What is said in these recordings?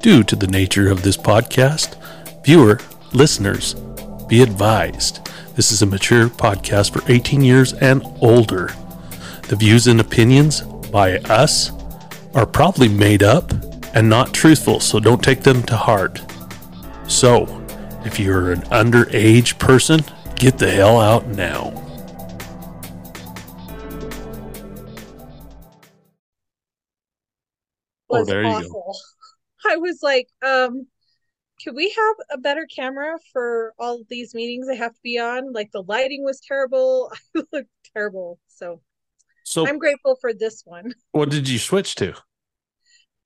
Due to the nature of this podcast, viewer, listeners, be advised this is a mature podcast for 18 years and older. The views and opinions by us are probably made up and not truthful, so don't take them to heart. So, if you're an underage person, get the hell out now. Oh, was there you go. I was like, um, could we have a better camera for all of these meetings I have to be on? Like the lighting was terrible. I looked terrible. So So, I'm grateful for this one. what did you switch to?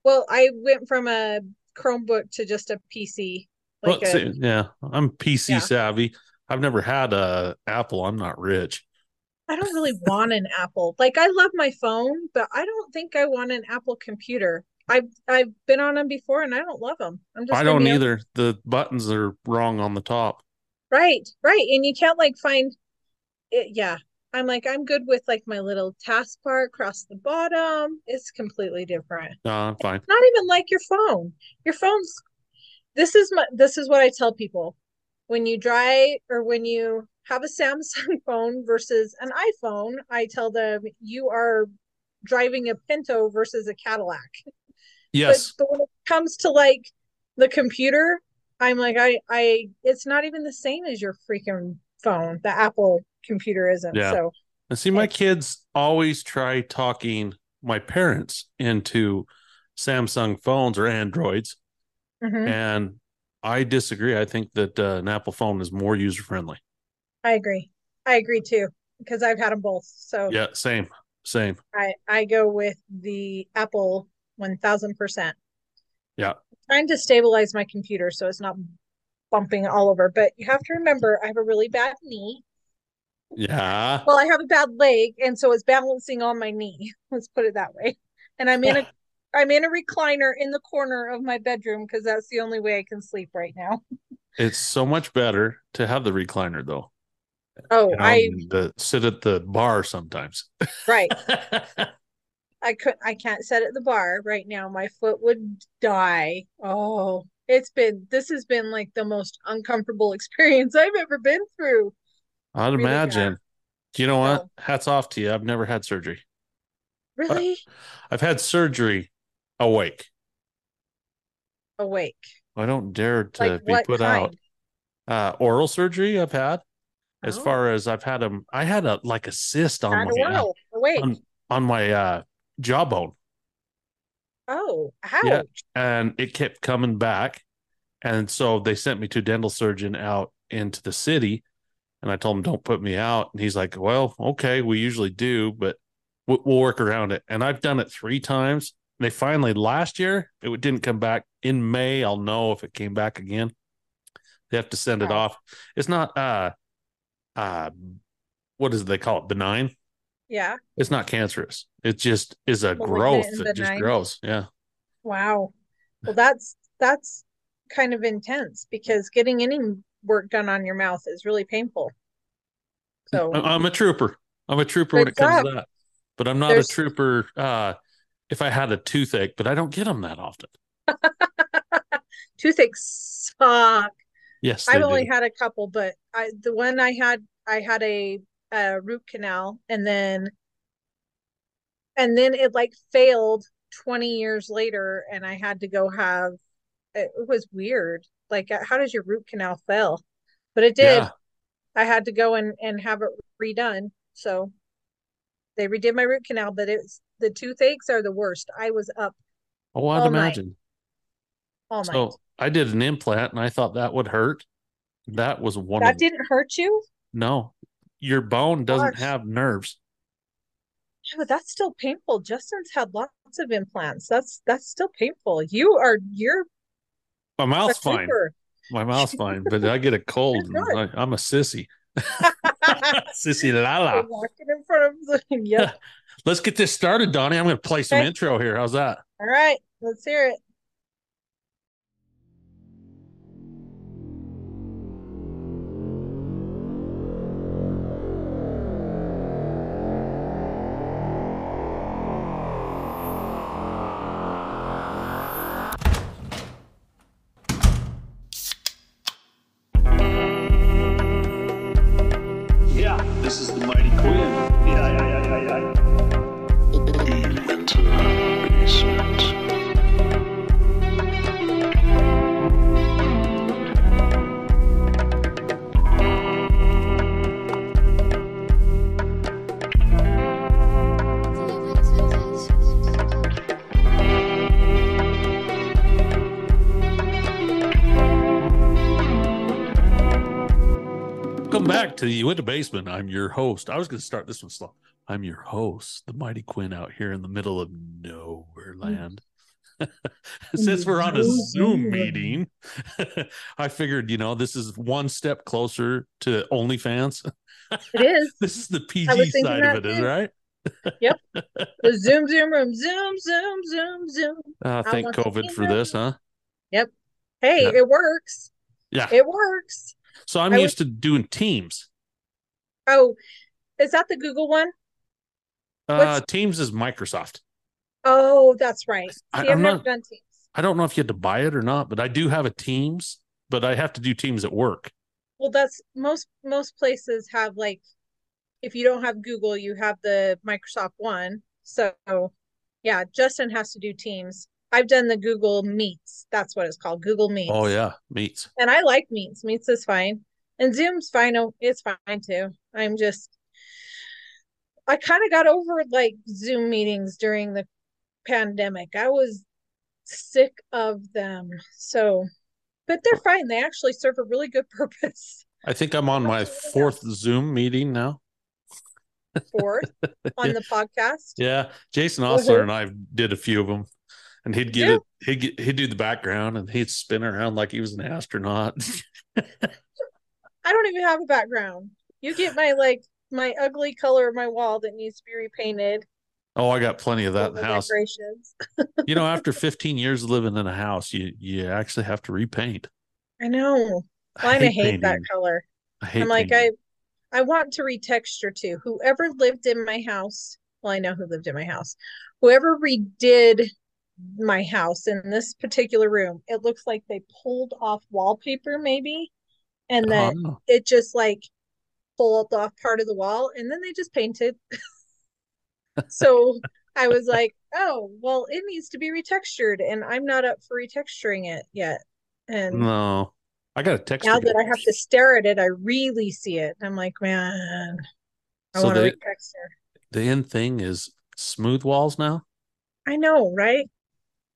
Well, I went from a Chromebook to just a PC. Like Well, a, see, yeah, I'm PC Yeah. savvy. I've never had a Apple. I'm not rich. I don't really want an Apple. Like I love my phone, but I don't think I want an Apple computer. I've I've been on them before and I don't love them. I'm just I don't either. The buttons are wrong on the top. Right, right. And you can't like find it. Yeah. I'm like, I'm good with like my little taskbar across the bottom. It's completely different. No, I'm fine. Not even like your phone. Your phone's this is my this is what I tell people. When you drive or when you have a Samsung phone versus an iPhone, I tell them you are driving a Pinto versus a Cadillac. Yes. But, but when it comes to like the computer, I'm like, I, I, it's not even the same as your freaking phone. The Apple computer isn't. Yeah. So And see, my kids always try talking my parents into Samsung phones or Androids, mhm, and I disagree. I think that uh, an Apple phone is more user friendly. I agree. I agree too because I've had them both. So Yeah, same, same. I, I go with the Apple one thousand percent. Yeah. Trying to stabilize my computer so it's not bumping all over. But you have to remember, I have a really bad knee. Yeah. Well, I have a bad leg, and so it's balancing on my knee. Let's put it that way. And I'm in a I'm in a recliner in the corner of my bedroom because that's the only way I can sleep right now. It's so much better to have the recliner though. Oh, You know, I to sit at the bar sometimes. right. I could I can't sit at the bar right now. My foot would die. Oh, it's been this has been like the most uncomfortable experience I've ever been through. I'd Really imagine. You know what? So- Hats off to you. I've never had surgery. Really I've had surgery awake. awake. I don't dare to Like be put out. Uh, oral surgery I've had. As Oh. far as I've had them, I had a like a cyst on Kind my well awake. on, on my uh, jawbone, Oh, ouch. Yeah. and it kept coming back. And so they sent me to a dental surgeon out into the city, and I told him don't put me out. And he's like, "Well, okay, we usually do, but we'll, we'll work around it." And I've done it three times. They finally last year it didn't come back. In May, I'll know if it came back again. They have to send it Oh. off. It's not uh uh what is it they call it benign. Yeah. It's not cancerous. It just is a growth that just benign. grows. Yeah. Wow. Well, that's that's kind of intense because getting any work done on your mouth is really painful. So I'm a trooper. I'm a trooper when it comes to that. But I'm not There's- a trooper uh if I had a toothache, but I don't get them that often. toothaches suck. Yes, I've only do. had a couple, but I the one I had I had a, a root canal and then and then it like failed 20 years later and I had to go have it was weird. Like uh, how does your root canal fail? But it did. Yeah. I had to go and and have it redone. So they redid my root canal, but it's the toothaches are the worst. I was up Oh, I'd all night. imagine. all night. So I did an implant and I thought that would hurt. That was one that didn't hurt you? no. Your bone doesn't have nerves. Yeah, but that's still painful. Justin's had lots of implants. That's that's still painful. You are you're My mouth's fine. My mouth's fine, but I get a cold. I, I'm a sissy. Sissy Lala. Walking in front of the yep. Let's get this started, Doni. I'm going to play some Okay. intro here. How's that? All right, let's hear it. To you went to basement. I'm your host. I was going to start this one slow. I'm your host, the Mighty Quinn, out here in the middle of nowhere Mm. land. Since we're on a Zoom meeting, I figured, you know, this is one step closer to OnlyFans. It is This is the PG side of it, is right? the Zoom Zoom room. Zoom Zoom Zoom Zoom. Uh, thank COVID for this, huh? Yep. Hey, Yeah. it works. Yeah. It works. So I'm I used to doing Teams. Oh, is that the Google one? Uh, What's- Teams is Microsoft. Oh, that's right. See, I- never not- done Teams. I don't know if you had to buy it or not, but I do have a Teams, but I have to do Teams at work. Well, that's most most places have like if you don't have Google, you have the Microsoft one. So yeah, Justin has to do Teams. I've done the Google Meets. That's what it's called, Google Meets. Oh yeah, meets. And I like Meets. Meets is fine. And Zoom's fine. Oh, it's fine too. I'm just I kind of got over like Zoom meetings during the pandemic. I was sick of them. So but they're fine. They actually serve a really good purpose. I think I'm on my fourth Zoom meeting now. Fourth on the podcast. Yeah, Jason. Osler and I did a few of them, and he'd get Yeah. it. He'd get, he'd do the background, and he'd spin around like he was an astronaut. I don't even have a background. You get my like my ugly color of my wall that needs to be repainted. oh, I got plenty of that in the house. You know, after 15 years of living in a house, you you actually have to repaint. I know. I I hate that color. I hate I'm like, painting. I I want to retexture too. Whoever lived in my house, well, I know who lived in my house. Whoever redid my house in this particular room, it looks like they pulled off wallpaper maybe, and then Oh, it just like pulled off part of the wall, and then they just painted. so I was like, oh, well, it needs to be retextured, and I'm not up for retexturing it yet. And no, I got a text. now that I have to stare at it, I really see it. I'm like, man, I So want to retexture. The end thing is smooth walls now. I know, right?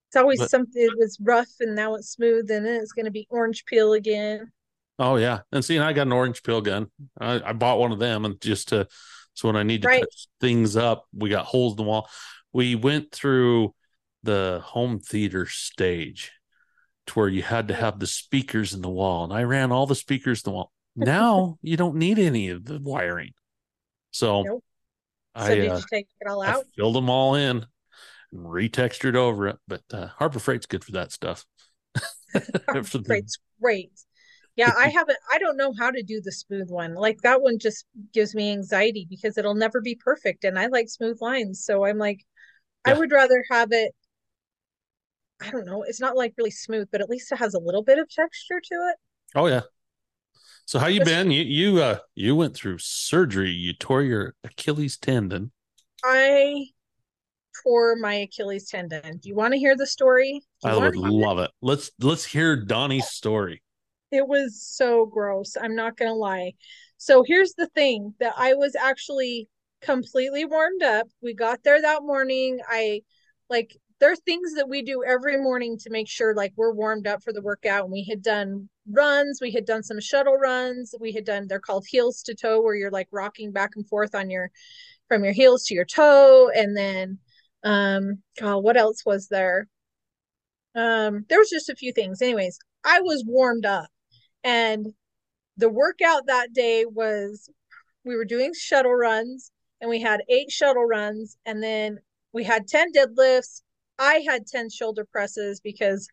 It's always But- something. It was rough, and now it's smooth, and then it's going to be orange peel again. Oh yeah, and see, and I got an orange peel gun. I, I bought one of them, and just to so when I need to Right. touch things up, we got holes in the wall. We went through the home theater stage to where you had to have the speakers in the wall, and I ran all the speakers in the wall. Now you don't need any of the wiring, so Nope. So I uh, you take it all I filled them all in and retextured over it. But uh, Harbor Freight's good for that stuff. Freight's great. Yeah, I haven't. I don't know how to do the smooth one. Like that one just gives me anxiety because it'll never be perfect, and I like smooth lines. So I'm like, I would rather have it. I don't know. It's not like really smooth, but at least it has a little bit of texture to it. Oh yeah. So how you been? You you uh you went through surgery. You tore your Achilles tendon. I tore my Achilles tendon. Do you want to hear the story? I would hear it? love it. Let's let's hear Doni's story. It was so gross. I'm not gonna lie. So here's the thing that I was actually completely warmed up. We got there that morning. I like there are things that we do every morning to make sure like we're warmed up for the workout. And we had done runs, we had done some shuttle runs, we had done they're called heels to toe, where you're like rocking back and forth on your from your heels to your toe, and then um oh, what else was there? Um, there was just a few things. Anyways, I was warmed up. And the workout that day was we were doing shuttle runs and we had eight shuttle runs and then we had 10 deadlifts. I had 10 shoulder presses because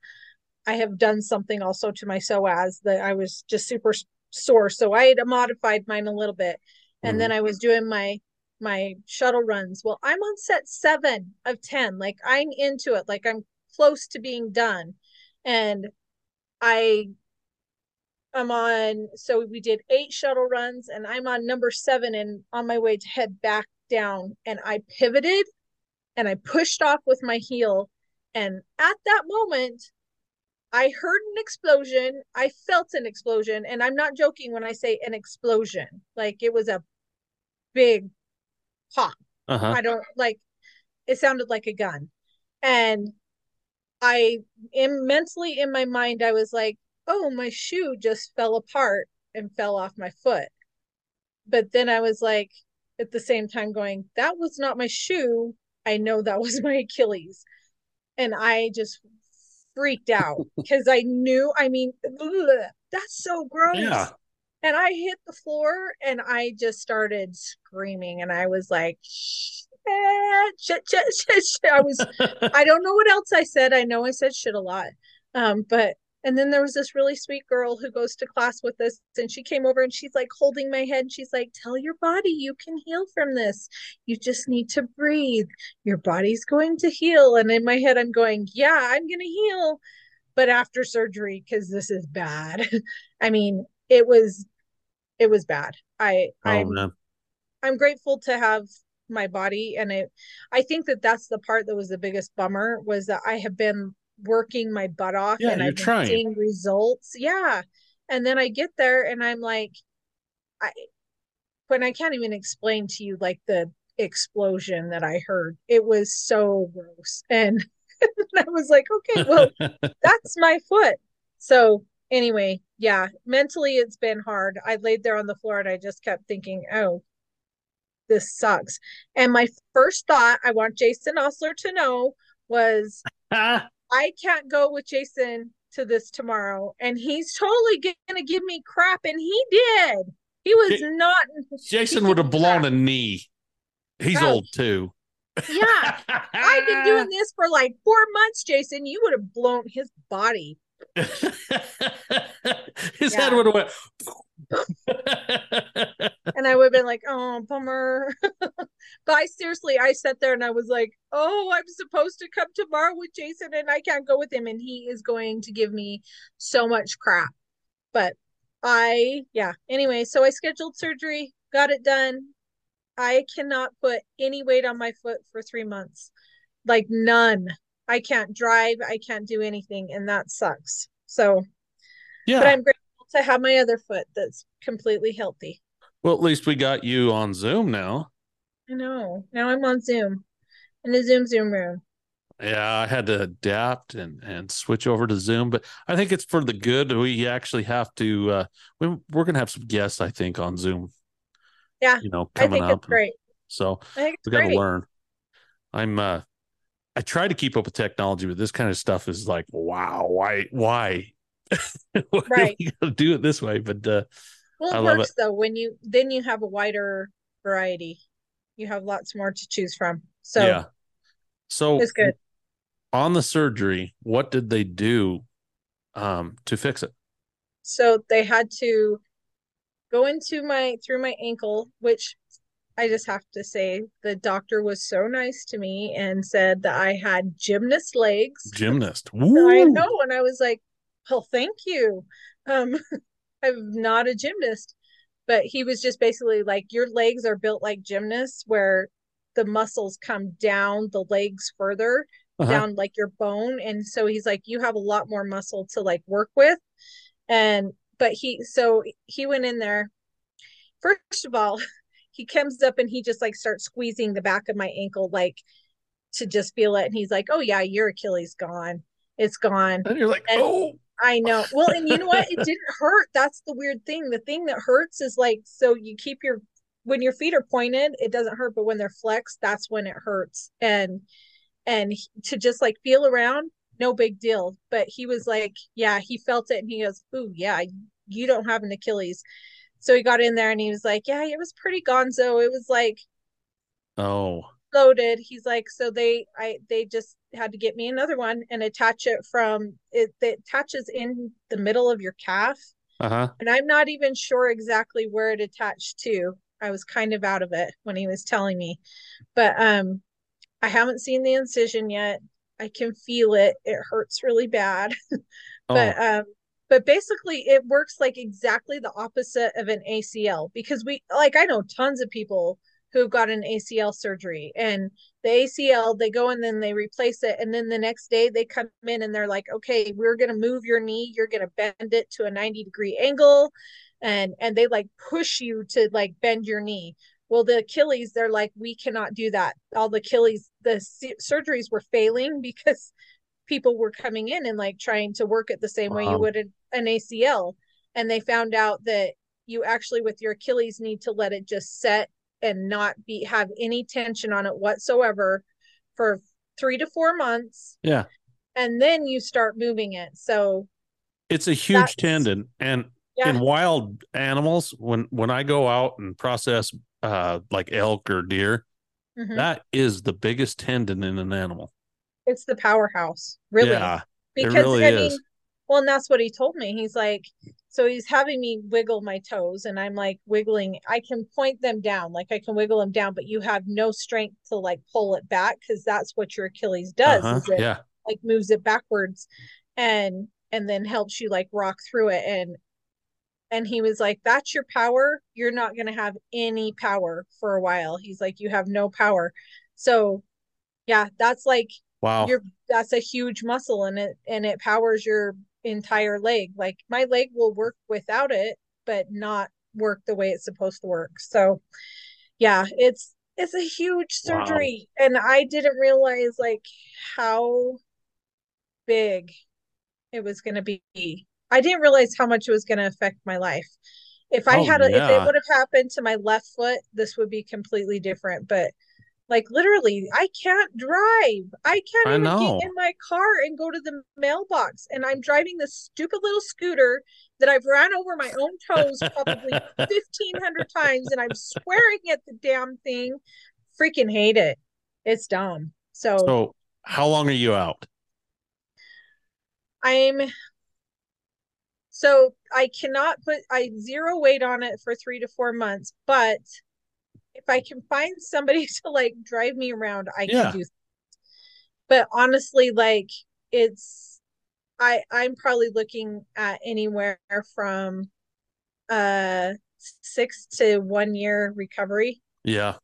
I have done something also to my psoas that I was just super sore. So I had modified mine a little bit. And then mm-hmm. I was doing my my shuttle runs. Well, I'm on set 7 of 10. Like I'm into it. Like I'm close to being done. And I I'm on, so we did eight shuttle runs, and I'm on number seven and on my way to head back down. And I pivoted and I pushed off with my heel. And at that moment, I heard an explosion. I felt an explosion. And I'm not joking when I say an explosion. Like it was a big pop. Uh-huh. I don't like it sounded like a gun. And I am mentally in my mind, I was like, oh, my shoe just fell apart and fell off my foot. but then I was like, at the same time, going, that was not my shoe. I know that was my Achilles. And I just freaked out because I knew, I mean, ugh, that's so gross. Yeah. And I hit the floor and I just started screaming and I was like, shit, shit, shit, shit, shit. I was, I don't know what else I said. I know I said shit a lot. Um, but and then there was this really sweet girl who goes to class with us, and she came over and she's like holding my head. And she's like, Tell your body you can heal from this. You just need to breathe. Your body's going to heal. And in my head, I'm going, Yeah, I'm going to heal. But after surgery, because this is bad. I mean, it was, it was bad. I, Oh I'm, man. I'm grateful to have my body. And it, I think that that's the part that was the biggest bummer was that I have been working my butt off Yeah, and you're I've trying. seeing results. Yeah. And then I get there and I'm like, I when I can't even explain to you like the explosion that I heard. It was so gross. And I was like, okay, well, that's my foot. So anyway, yeah, mentally it's been hard. I laid there on the floor and I just kept thinking, oh, this sucks. And my first thought, I want Jason Osler to know, was I can't go with Jason to this tomorrow. And he's totally going to give me crap. And he did. He was Ja- not. Jason would have blown a knee. He's old too. Yeah. I've been doing this for like four months, Jason. You would have blown his body. His Yeah. head would have went. And I would have been like, oh, bummer. but I seriously, I sat there and I was like, oh, I'm supposed to come tomorrow with Jason and I can't go with him. And he is going to give me so much crap. But I, yeah. Anyway, so I scheduled surgery, got it done. I cannot put any weight on my foot for three months, like none. I can't drive, I can't do anything, and that sucks. So, yeah. but I'm grateful to have my other foot that's completely healthy. well, at least we got you on Zoom now. I know. Now I'm on Zoom in the Zoom Zoom room. Yeah, I had to adapt and and switch over to Zoom, but I think it's for the good. We actually have to. uh we, We're gonna have some guests, I think, on Zoom. Yeah, you know, I coming think up. it's great. So I think it's we got to learn. I'm. uh I try to keep up with technology, but this kind of stuff is like, wow, why, why? Right. do we gotta do it this way? But uh Well, I it love works though when you then you have a wider variety. You have lots more to choose from. So yeah. So it's good. on the surgery, what did they do um to fix it? So they had to go into my through my ankle, which I just have to say the doctor was so nice to me and said that I had gymnast legs. Gymnast. I Woo! know, and I was like, "Well, thank you." Um, I'm not a gymnast, but he was just basically like, "Your legs are built like gymnasts, where the muscles come down the legs further Uh-huh. down like your bone, and so he's like, you have a lot more muscle to like work with." And but he so he went in there. First of all, he comes up and he just like starts squeezing the back of my ankle, like to just feel it. And he's like, "Oh yeah, your Achilles gone. It's gone." And you're like, And- oh, I know. Well, and you know what? It didn't hurt. That's the weird thing. The thing that hurts is like so you keep your when your feet are pointed, it doesn't hurt, but when they're flexed, that's when it hurts. And and to just like feel around, no big deal. But he was like, yeah, he felt it and he goes, "Ooh, yeah, you don't have an Achilles." So he got in there and he was like, "Yeah, it was pretty gonzo. It was like oh, loaded." He's like, "So they I they just had to get me another one and attach it from it that attaches in the middle of your calf." uh huh. and I'm not even sure exactly where it attached to. I was kind of out of it when he was telling me, but um, I haven't seen the incision yet. I can feel it. It hurts really bad, Oh, but um, but basically it works like exactly the opposite of an ACL because we like I know tons of people who've got an ACL surgery. And the ACL they go and then they replace it. And then the next day they come in and they're like okay we're going to move your knee. You're going to bend it to a 90 degree angle. And and they like push you to like bend your knee. Well the Achilles they're like we cannot do that. All the Achilles the surgeries were failing because people were coming in and like trying to work it the same way you would an, an ACL and they found out that you actually with your Achilles need to let it just set and not be have any tension on it whatsoever for three to four months. Yeah. And then you start moving it. So it's a huge tendon. And yeah. in wild animals, when when I go out and process uh like elk or deer, mm-hmm. that is the biggest tendon in an animal. It's the powerhouse, really. Yeah, because it really I is. Mean, well, and that's what he told me. He's like, so he's having me wiggle my toes, and I'm like wiggling. I can point them down, like I can wiggle them down, but you have no strength to like pull it back because that's what your Achilles does. Uh-huh. It, yeah, like moves it backwards, and and then helps you like rock through it. And and he was like, "That's your power. You're not gonna have any power for a while." He's like, "You have no power." So, yeah, that's like wow, you're that's a huge muscle, and it and it powers your entire leg. Like my leg will work without it, but not work the way it's supposed to work. So yeah, it's it's a huge surgery. Wow. And I didn't realize like how big it was gonna be. I didn't realize how much it was gonna affect my life. If I oh, had a, yeah. if it would have happened to my left foot, this would be completely different. But like literally, I can't drive. I can't I even know. get in my car and go to the mailbox. And I'm driving this stupid little scooter that I've ran over my own toes probably 1500 times and I'm swearing at the damn thing. Freaking hate it. It's dumb. So So how long are you out? I'm so I cannot put I zero weight on it for 3 to 4 months, but if I can find somebody to like drive me around, I yeah. can do. That. But honestly, like it's, I I'm probably looking at anywhere from, uh, six to one year recovery. Yeah,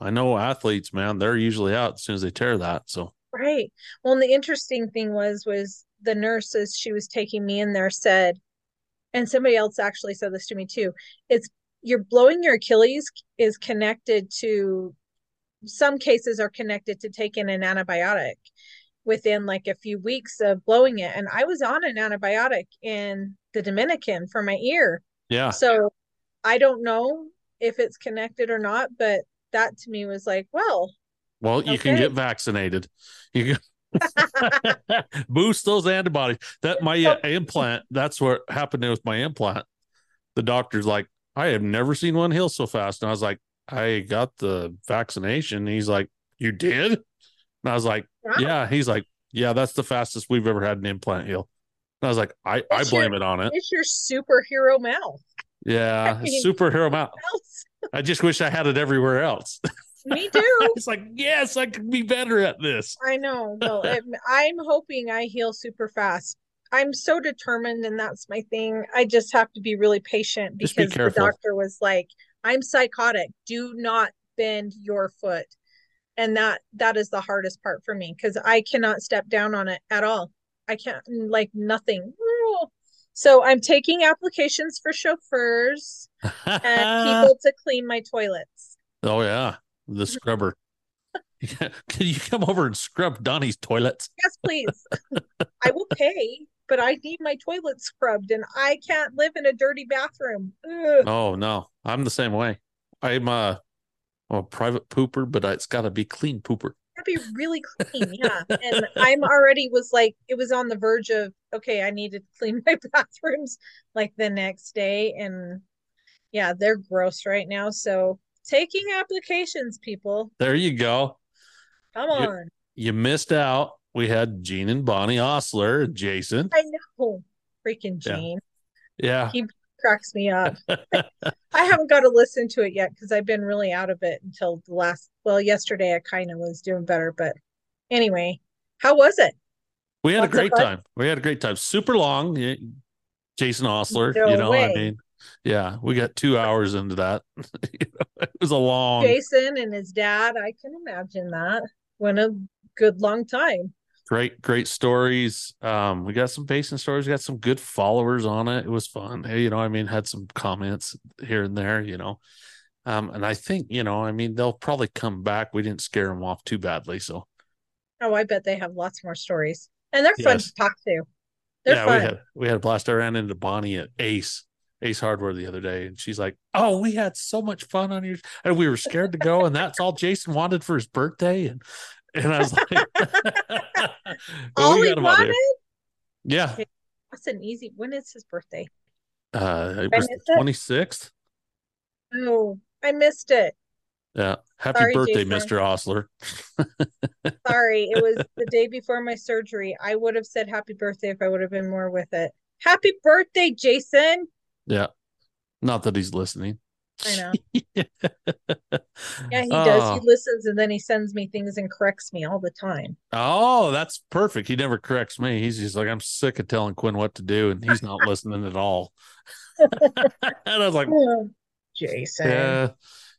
I know athletes, man. They're usually out as soon as they tear that. So right. Well, and the interesting thing was was the nurses she was taking me in there said, and somebody else actually said this to me too. It's you're blowing your Achilles is connected to some cases are connected to taking an antibiotic within like a few weeks of blowing it. And I was on an antibiotic in the Dominican for my ear. Yeah. So I don't know if it's connected or not, but that to me was like, well, well, you okay. can get vaccinated. You can boost those antibodies. That my uh, implant, that's what happened with my implant. The doctor's like, I have never seen one heal so fast. And I was like, I got the vaccination. He's like, You did? And I was like, wow. Yeah. He's like, Yeah, that's the fastest we've ever had an implant heal. And I was like, I, I blame your, it on it. It's your superhero mouth. Yeah, I mean, superhero mouth. I just wish I had it everywhere else. Me too. it's like, yes, I could be better at this. I know. Well, I'm hoping I heal super fast I'm so determined, and that's my thing. I just have to be really patient because be the doctor was like, "I'm psychotic. Do not bend your foot," and that that is the hardest part for me because I cannot step down on it at all. I can't mm, like nothing. So I'm taking applications for chauffeurs and people to clean my toilets. Oh yeah, the mm-hmm. scrubber. Can you come over and scrub Doni's toilets? Yes, please. I will pay but I need my toilet scrubbed and I can't live in a dirty bathroom. Ugh. Oh no, I'm the same way. I'm a, I'm a private pooper, but it's got to be clean pooper. Gotta be really clean, yeah. and I'm already was like, it was on the verge of okay, I need to clean my bathrooms like the next day, and yeah, they're gross right now. So taking applications, people. There you go. Come on. You, you missed out we had Gene and Bonnie Osler and Jason. I know. Freaking Gene. Yeah. yeah. He cracks me up. I haven't got to listen to it yet because I've been really out of it until the last well, yesterday I kind of was doing better, but anyway, how was it? We had Lots a great time. We had a great time. Super long. Jason Osler, no you know, way. I mean, yeah, we got two hours into that. it was a long Jason and his dad. I can imagine that. Went a good long time great great stories. Um we got some pacing stories. We got some good followers on it. It was fun. Hey you know i mean had some comments here and there you know. Um and i think you know i mean they'll probably come back. We didn't scare them off too badly so. Oh i bet they have lots more stories. And they're fun yes. to talk to. They're yeah fun. we had we had a blast. I ran into bonnie at ace Ace Hardware the other day, and she's like, "Oh, we had so much fun on your, and we were scared to go, and that's all Jason wanted for his birthday." And and I was like, all he wanted. Yeah, okay. that's an easy. When is his birthday? Uh, it was the twenty sixth. Oh, I missed it. Yeah. Happy Sorry, birthday, Jason. Mr. Osler. Sorry, it was the day before my surgery. I would have said happy birthday if I would have been more with it. Happy birthday, Jason. Yeah. Not that he's listening. I know. yeah, he does. Oh. He listens and then he sends me things and corrects me all the time. Oh, that's perfect. He never corrects me. He's just like, I'm sick of telling Quinn what to do, and he's not listening at all. and I was like, Jason. Yeah.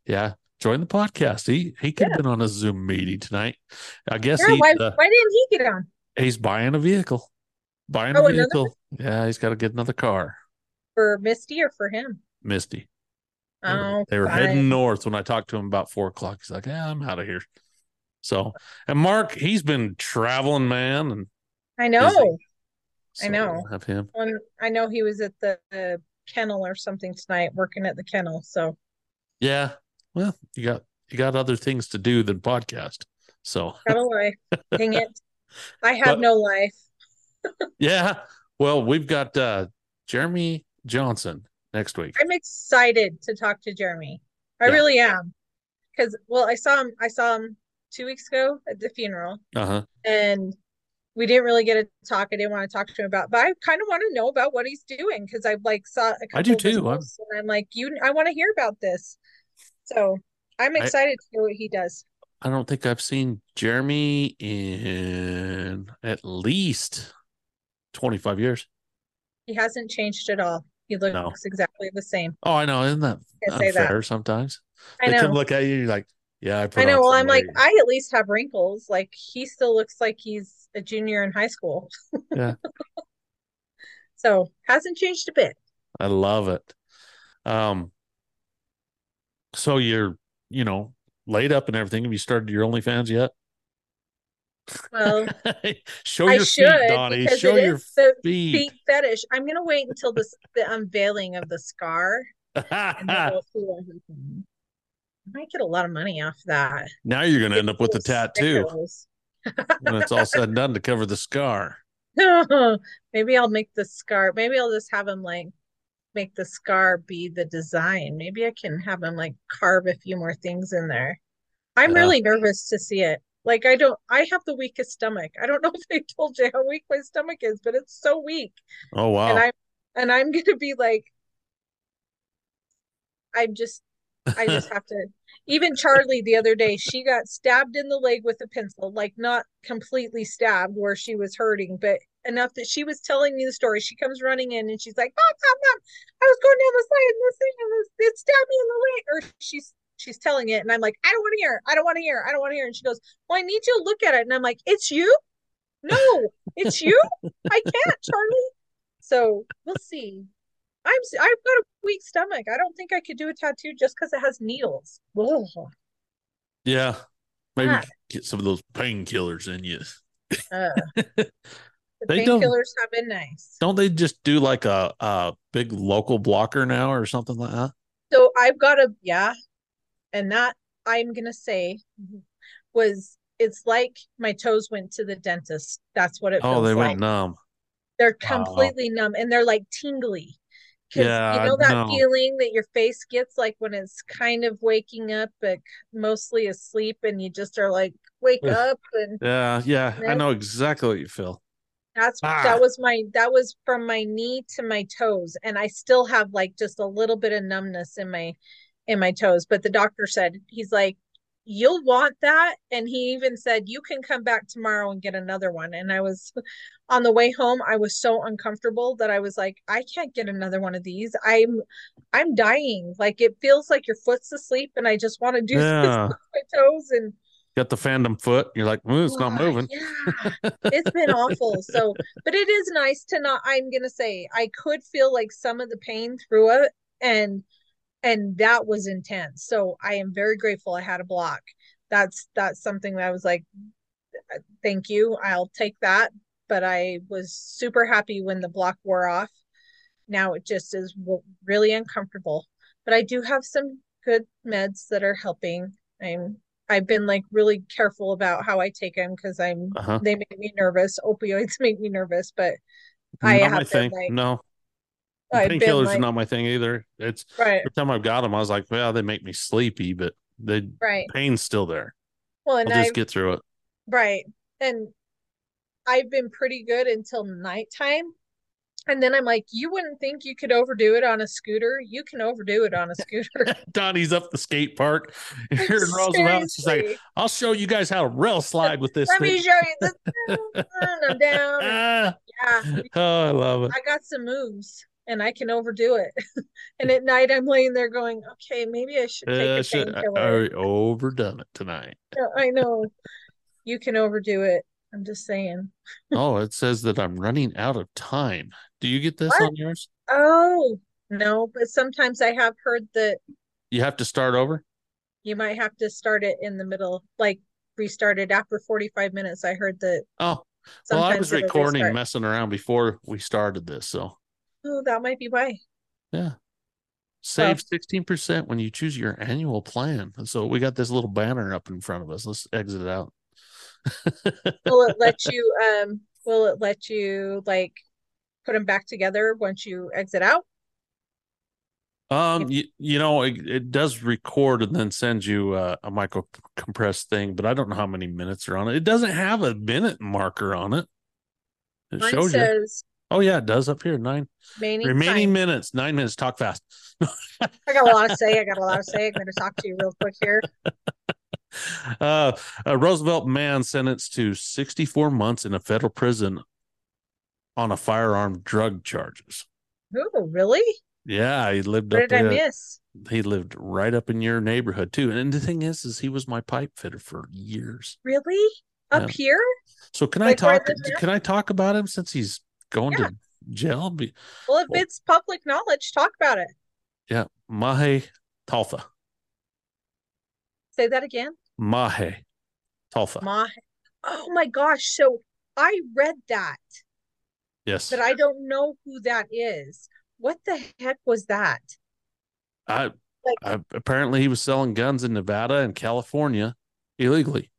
Yeah join the podcast. He he could yeah. have been on a Zoom meeting tonight. I guess. Yeah, why, uh, why didn't he get on? He's buying a vehicle. Buying oh, a vehicle. Yeah, he's got to get another car. For Misty or for him? Misty. Oh, they were, they were heading north when I talked to him about four o'clock. He's like, "Yeah, I'm out of here." So, and Mark, he's been traveling, man, and I know, so I know. Have him. When I know he was at the, the kennel or something tonight, working at the kennel. So, yeah, well, you got you got other things to do than podcast. So got a life. Dang it. I have but, no life. yeah. Well, we've got uh Jeremy Johnson next week. I'm excited to talk to Jeremy. I yeah. really am. Cause well, I saw him I saw him two weeks ago at the funeral. Uh-huh. And we didn't really get to talk. I didn't want to talk to him about, but I kind of want to know about what he's doing because I've like saw a couple I do too. I'm... and I'm like, you I want to hear about this. So I'm excited I, to hear what he does. I don't think I've seen Jeremy in at least 25 years. He hasn't changed at all. He looks no. exactly the same. Oh, I know. Isn't that unfair that. sometimes? I they know. look at you like, yeah, I, I know. Well, I'm like, I at least have wrinkles. Like he still looks like he's a junior in high school. Yeah. so hasn't changed a bit. I love it. Um, so you're, you know, laid up and everything. Have you started your OnlyFans yet? Well, show your feet, Doni. Show your feet. feet fetish. I'm gonna wait until the the unveiling of the scar. I might get a lot of money off that. Now you're gonna end up with a tattoo when it's all said and done to cover the scar. Maybe I'll make the scar. Maybe I'll just have him like make the scar be the design. Maybe I can have him like carve a few more things in there. I'm yeah. really nervous to see it. Like I don't I have the weakest stomach. I don't know if I told you how weak my stomach is, but it's so weak. Oh wow. And I'm and I'm gonna be like I'm just I just have to even Charlie the other day, she got stabbed in the leg with a pencil, like not completely stabbed where she was hurting, but enough that she was telling me the story. She comes running in and she's like, Mom, Mom, Mom, I was going down the slide and this thing and this, it stabbed me in the leg. Or she's she's telling it and I'm like, I don't want to hear. I don't want to hear. I don't want to hear. And she goes, Well, I need you to look at it. And I'm like, It's you? No, it's you. I can't, Charlie. So we'll see. I'm I've got a weak stomach. I don't think I could do a tattoo just because it has needles. Ugh. Yeah, maybe ah. get some of those painkillers in you. Uh, the painkillers have been nice. Don't they just do like a a big local blocker now or something like that? So I've got a yeah, and that I'm gonna say was it's like my toes went to the dentist. That's what it. Oh, they like. went numb. They're completely numb and they're like tingly. Yeah, you know that no. feeling that your face gets like when it's kind of waking up, but mostly asleep, and you just are like, wake up and yeah, yeah. I know exactly what you feel. That's ah. that was my that was from my knee to my toes, and I still have like just a little bit of numbness in my in my toes. But the doctor said he's like, you'll want that, and he even said you can come back tomorrow and get another one. And I was on the way home i was so uncomfortable that i was like i can't get another one of these i'm i'm dying like it feels like your foot's asleep and i just want to do yeah. my toes and got the phantom foot you're like it's oh, not moving yeah it's been awful so but it is nice to not i'm gonna say i could feel like some of the pain through it and and that was intense so i am very grateful i had a block that's that's something that i was like thank you i'll take that but I was super happy when the block wore off. now it just is really uncomfortable. But I do have some good meds that are helping. I'm I've been like really careful about how I take them because I'm Uh-huh. they make me nervous. Opioids make me nervous, but I have been like no, I've been painkillers like are not my thing either. It's right, every time I've got them, I was like, well, they make me sleepy, but the right. pain's still there. Well, I'll just I get through it. right, and I've been pretty good until nighttime. And then I'm like, you wouldn't think you could overdo it on a scooter. You can overdo it on a scooter. Doni's up the skate park here in Roosevelt. She's like, I'll show you guys how to rail slide with this Let thing. me show you this. I'm down. Ah, Yeah, oh, I love it. I got some moves and I can overdo it. and at night, I'm laying there going, okay, maybe I should take Uh, a I, painkiller. I overdone it tonight. I know you can overdo it. I'm just saying. Oh, it says that I'm running out of time. Do you get this What? on yours? Oh, no, but sometimes I have heard that You have to start over? you might have to start it in the middle, like restart it after 45 minutes. I heard that Oh, well, I was recording, messing around before we started this. So, Oh, that might be why. yeah. Save 16% when you choose your annual plan. So, we got this little banner up in front of us. Let's exit it out. Will it let you um will it let you like put them back together once you exit out? Um, you, you know, it, it does record and then sends you uh, a micro compressed thing, but I don't know how many minutes are on it. It doesn't have a minute marker on it. It Mine shows you. says Oh yeah, it does up here. Nine remaining remaining minutes. Nine minutes. Talk fast. I got a lot to say. I got a lot to say. I'm going to talk to you real quick here. Uh, a Roosevelt man sentenced to 64 months in a federal prison on a firearm drug charges. Oh, really? Yeah, he lived What up did I miss? He lived right up in your neighborhood too. And the thing is, is he was my pipe fitter for years. Really? Up Yeah. here? So can Like I talk? Can I talk about him since he's going Yeah. to jail? Be- Well, if Well- it's public knowledge, talk about it. Yeah, Mahe Talfa. Say that again. Mahe Talfa. Ma. Oh my gosh. So I read that, yes. but I don't know who that is. What the heck was that? I, Like- I apparently he was selling guns in Nevada and California illegally.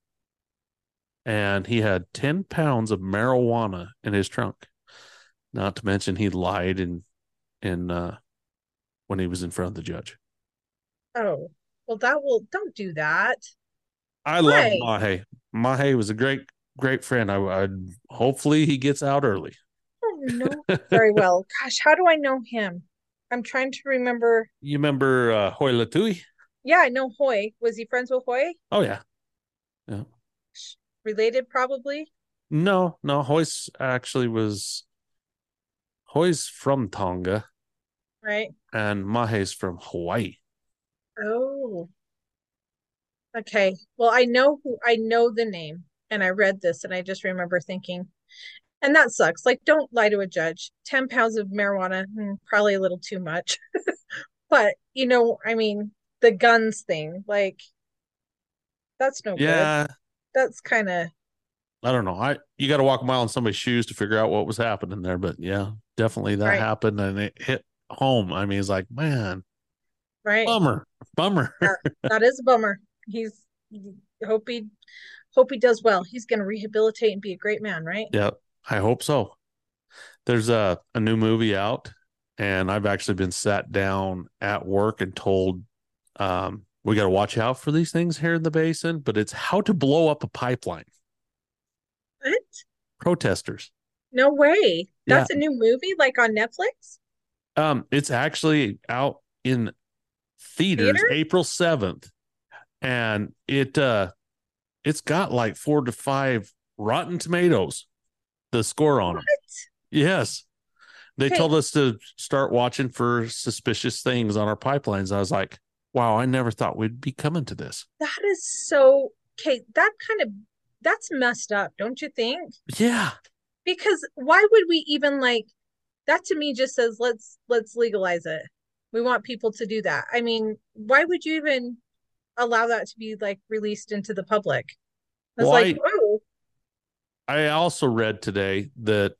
And he had 10 pounds of marijuana in his trunk. Not to mention he lied in in uh when he was in front of the judge. Oh, well, that will, don't do that. I love. Mahe. Mahe was a great, great friend. I, I hopefully he gets out early. I don't know very well. Gosh, how do I know him? I'm trying to remember. You remember uh Hoy Latui? Yeah, I know Hoy. Was he friends with Hoy? Oh yeah. Yeah. Related, probably. No, no, Hoy's actually was Hoy's from Tonga Right. and Mahe's from Hawaii. Oh. Okay. Well, I know who I know the name and I read this and I just remember thinking, and that sucks. Like, don't lie to a judge. 10 pounds of marijuana, hmm, probably a little too much. But, you know, I mean, the guns thing, like, that's no good. Yeah, That's kind of, I don't know. I you got to walk a mile in somebody's shoes to figure out what was happening there, but yeah, definitely that Right. happened and it hit home. I mean, it's like, man, right. bummer, bummer. That is a bummer. He's, hope he, hope he does well. He's going to rehabilitate and be a great man, right? Yeah, I hope so. There's a, a new movie out, and I've actually been sat down at work and told um, we got to watch out for these things here in the basin, but it's how to blow up a pipeline. What? Protesters. No way. Yeah. That's a new movie, like on Netflix? Um, it's actually out in theaters Theater? April 7th. And it uh it's got like four to five rotten tomatoes, the score on them. What? Yes. They Okay. told us to start watching for suspicious things on our pipelines. I was like, wow, I never thought we'd be coming to this. That is so okay. That kind of that's messed up, don't you think? Yeah. Because why would we even like that to me just says let's let's legalize it. We want people to do that. I mean, why would you even allow that to be like released into the public? It's Well, like, I- oh, I also read today that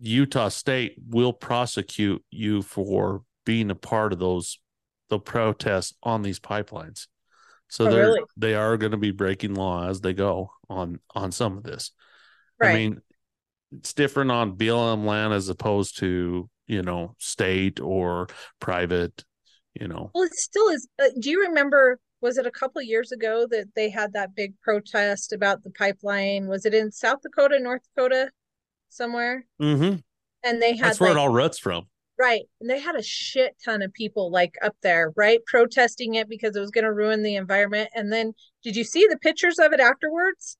Utah State will prosecute you for being a part of those the protests on these pipelines. So Oh, they're really? they are going to be breaking law as they go on on some of this. Right. I mean, it's different on BLM land as opposed to you know state or private. You know, Well, it still is. Uh, do you remember? Was it a couple years ago that they had that big protest about the pipeline? Was it in South Dakota, North Dakota, somewhere? mm-hmm. And they had that's where like it all ruts from. right, and they had a shit ton of people like up there, right, protesting it because it was going to ruin the environment. And then, did you see the pictures of it afterwards?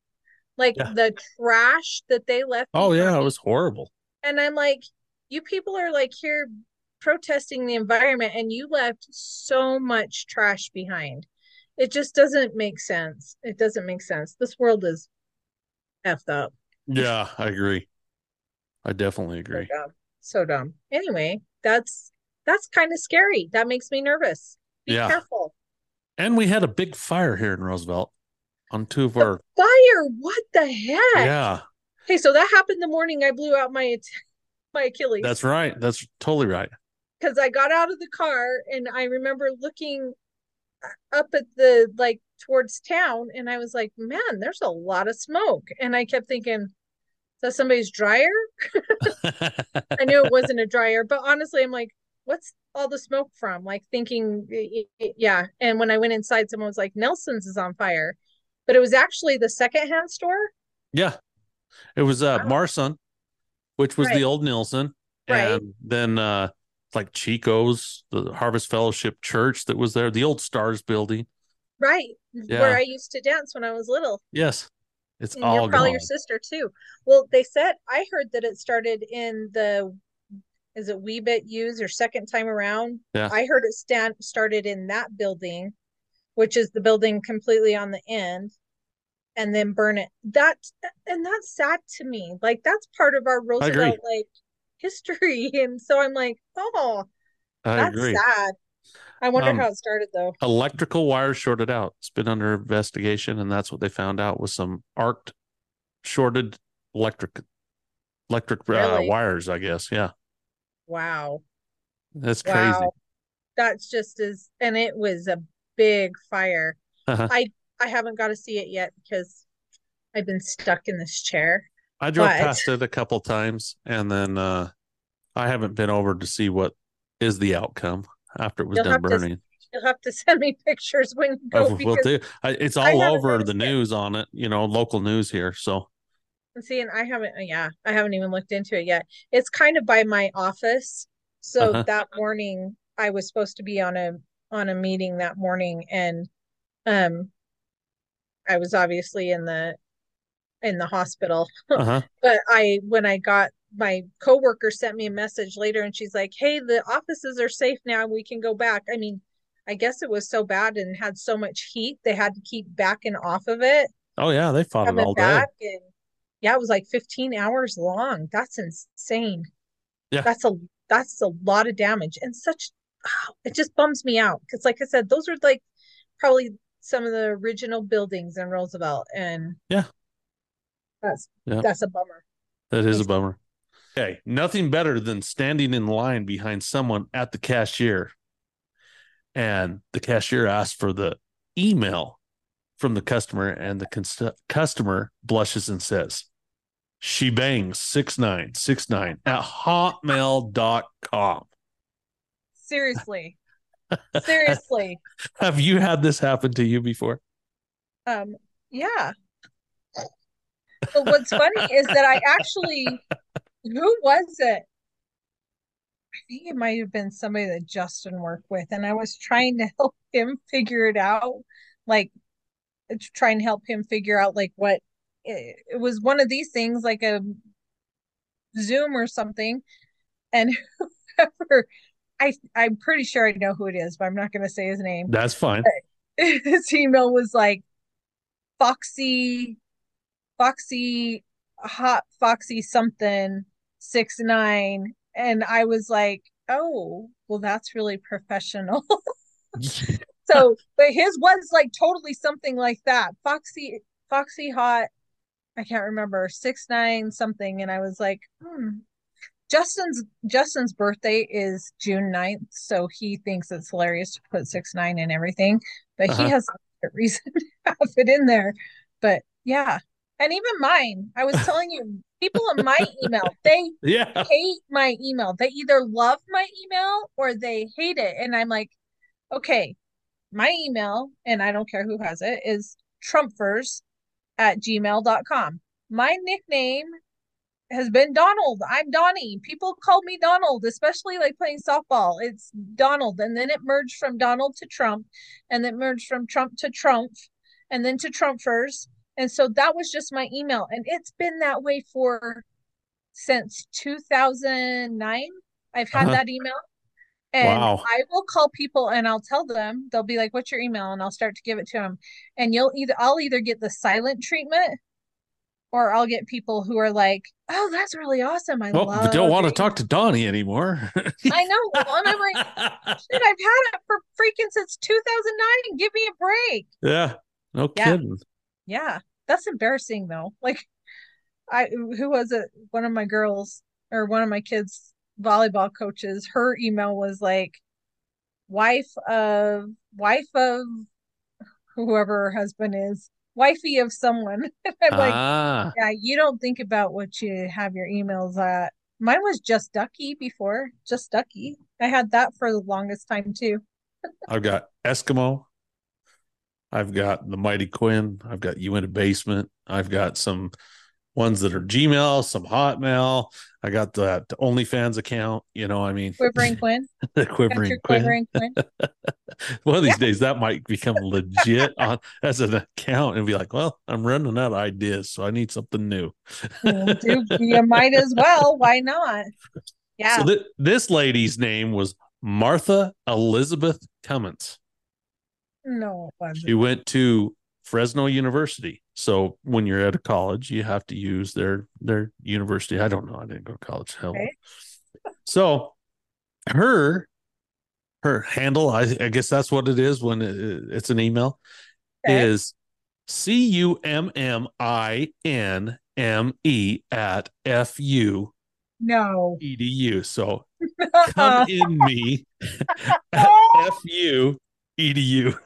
Like Yeah. the trash that they left. Oh yeah, it was horrible. And I'm like, you people are like here protesting the environment and you left so much trash behind. It just doesn't make sense. It doesn't make sense. This world is effed up. Yeah, I agree. I definitely So agree. dumb. So dumb. Anyway, that's that's kind of scary. That makes me nervous. Be Yeah. careful. And we had a big fire here in Roosevelt on two of The our fire, what the heck? yeah. Hey, so that happened the morning I blew out my my Achilles. That's right. That's totally right. because I got out of the car and I remember looking uh, up at the like towards town and I was like, man, there's a lot of smoke. And I kept thinking, is that somebody's dryer? I knew it wasn't a dryer, but honestly, I'm like, what's all the smoke from? Like thinking, yeah. And when I went inside, someone was like, Nelson's is on fire. But it was actually the secondhand store. yeah. It was uh Wow. Marson, which was Right. the old Nielsen. Right. And then uh like Chico's, the Harvest Fellowship Church that was there, the old Stars building. Right. Yeah. Where I used to dance when I was little. Yes. It's And all you're probably gone. your sister too. Well, they said I heard that it started in the is it wee bit used or second time around? Yeah. I heard it stand started in that building, which is the building completely on the end, and then burn it. That and that's sad to me. Like that's part of our Roosevelt like history. And so I'm like, oh, I that's agree. sad. I wonder Um, how it started though. Electrical wires shorted out. It's been under investigation, and that's what they found out was some arced shorted electric electric uh, wires, I guess. Yeah. Wow. That's crazy. Wow. That's just as and it was a big fire. Uh-huh. I I haven't got to see it yet because I've been stuck in this chair. I drove But- past it a couple times and then uh I haven't been over to see what is the outcome after it was You'll done have to burning. You'll have to send me pictures when you go will do. I, it's all over the noticed it. news on it, you know, local news here. So see, and I haven't yeah, I haven't even looked into it yet. It's kind of by my office. So Uh-huh. that morning I was supposed to be on a on a meeting that morning and um I was obviously in the in the hospital. uh-huh. but I when I got my coworker sent me a message later and she's like, "Hey, the offices are safe now. We can go back." I mean, I guess it was so bad and had so much heat they had to keep backing off of it, Oh yeah, they fought it all day. and yeah, it was like 15 hours long. That's insane. Yeah. That's a that's a lot of damage and such oh, it just bums me out because like I said, those are like probably some of the original buildings in Roosevelt and Yeah. That's Yeah. that's a bummer. That is a bummer. Okay, nothing better than standing in line behind someone at the cashier, and the cashier asks for the email from the customer, and the cons- customer blushes and says, "She bangs six nine six nine at hotmail.com." Seriously. Seriously. Have you had this happen to you before? Um, yeah. But what's funny is that I actually, who was it? I think it might have been somebody that Justin worked with, and I was trying to help him figure it out, like trying to try and help him figure out like what it, it was one of these things, like a Zoom or something, and whoever I I'm pretty sure I know who it is, but I'm not going to say his name. That's fine. his email was like foxy foxy hot foxy something six nine and i was like oh well that's really professional so but his was like totally something like that foxy foxy hot i can't remember six nine something and i was like hmm Justin's Justin's birthday is June 9th, so he thinks it's hilarious to put six nine in everything, but Uh-huh. he has a reason to have it in there. But yeah, and even mine. I was telling you, people in my email, they Yeah. hate my email. They either love my email or they hate it. And I'm like, okay, my email, and I don't care who has it, is trumpfers at gmail.com. My nickname has been Donald. I'm Donnie. People call me Donald, especially like playing softball. It's Donald. And then it merged from Donald to Trump, and then merged from Trump to Trump, and then to Trumpfers. And so that was just my email. And it's been that way for since 2009. I've had Uh-huh. that email. And Wow. I will call people and I'll tell them, they'll be like, what's your email? And I'll start to give it to them. And you'll either, I'll either get the silent treatment or I'll get people who are like, oh, that's really awesome. I oh, Well, love don't want to talk to Donnie anymore. I know. And I'm like, shit, I've had it for freaking since 2009. Give me a break. yeah. No Yeah. kidding. Yeah. That's embarrassing though. Like, I, who was it? One of my girls or one of my kids' volleyball coaches, her email was like, wife of, wife of whoever her husband is, wifey of someone. I'm like, ah, yeah, you don't think about what you have your emails at. Mine was just Ducky before, just Ducky. I had that for the longest time too. I've got Eskimo. I've got the Mighty Quinn. I've got you in a basement. I've got some ones that are Gmail, some Hotmail. I got that OnlyFans account. You know, I mean, Quivering Quinn. quivering Quinn. Quivering Quinn. One of these Yeah. days, that might become legit on as an account and be like, well, I'm running out of ideas, so I need something new. You might as well. Why not? Yeah. So th- this lady's name was Martha Elizabeth Cummins. no. She went to Fresno University. So when you're at a college, you have to use their their university. I don't know. I didn't go to college. Hell. Okay. So her her handle, I, I guess that's what it is when it, it's an email, Okay. is C U M M I N M E at F U No. E D U. So come in me at F U E D U.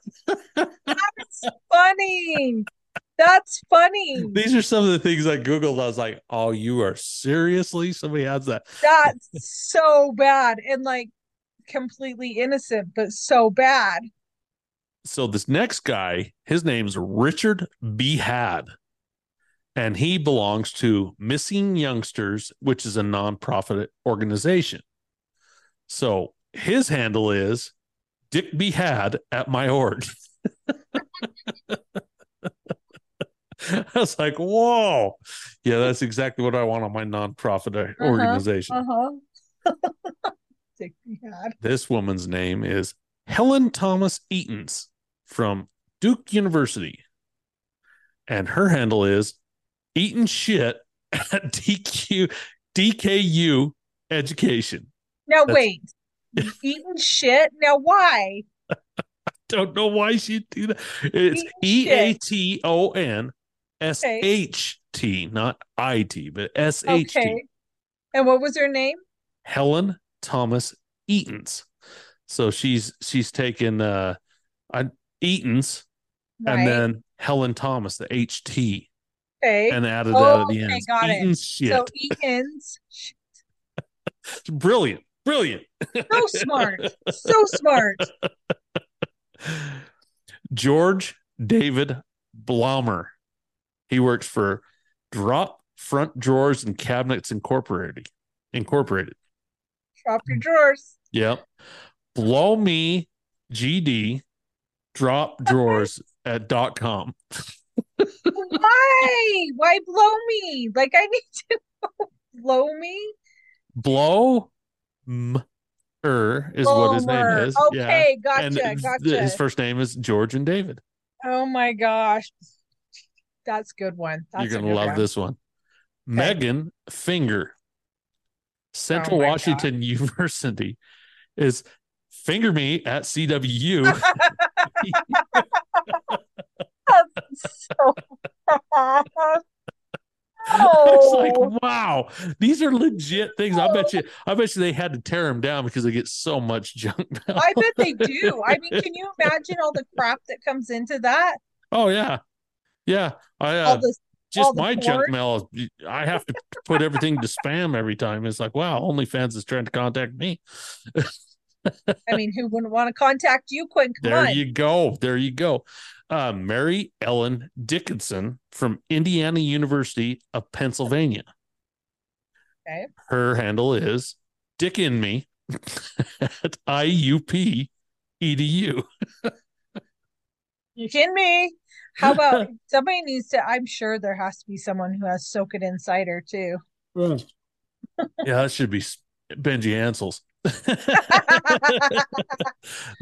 That's funny. That's funny. These are some of the things I Googled. I was like, oh, you are seriously? Somebody has that. That's so bad and like completely innocent, but so bad. So this next guy, his name's Richard B. Had. And he belongs to Missing Youngsters, which is a nonprofit organization. So his handle is Dick B. Had at my org. I was like, whoa. Yeah, that's exactly what I want on my nonprofit Uh-huh, organization. Uh-huh. Dick me had. This woman's name is Helen Thomas Eatons from Duke University. And her handle is Eaton Shit at DQ DKU Education. Now That's- wait. Eating shit. Now why? I don't know why she'd do that. It's Eaton E. A T O N S H T, not I T, but S H T. Okay. And what was her name? Helen Thomas Eatons. So she's she's taken uh Eatons Right. and then Helen Thomas, the HT, okay. and added Oh, that at the okay, end. got it. Shit. So Eaton's brilliant, brilliant. so smart. So smart. George David Blommer. He works for Drop Front Drawers and Cabinets Incorporated. Incorporated. Drop your drawers. Yep. Blow me GD drop drawers at dot com. Why? Why blow me? Like I need to blow me. Blow m er is what his name is. Yeah. Okay, gotcha, And gotcha. his first name is George and David. oh my gosh. That's a good one. That's You're gonna love one. this one. Megan Finger, Central Oh Washington University, is finger me at CWU. so It's like, Oh. wow, these are legit things. I bet oh. you, I bet you they had to tear them down because they get so much junk mail. I bet they do. I mean, can you imagine all the crap that comes into that? Oh yeah, yeah. I uh, this just my junk mail. is- I have to put everything to spam every time. It's like, wow, OnlyFans is trying to contact me. I mean, who wouldn't want to contact you, Quinn? Come There on. you go. There you go. Uh, Mary Ellen Dickinson from Indiana University of Pennsylvania. Okay. Her handle is Dick in me at IUP edu. You kidding me? How about somebody needs to? I'm sure there has to be someone who has Soak It Insider too. yeah, that should be Benji Ansels. the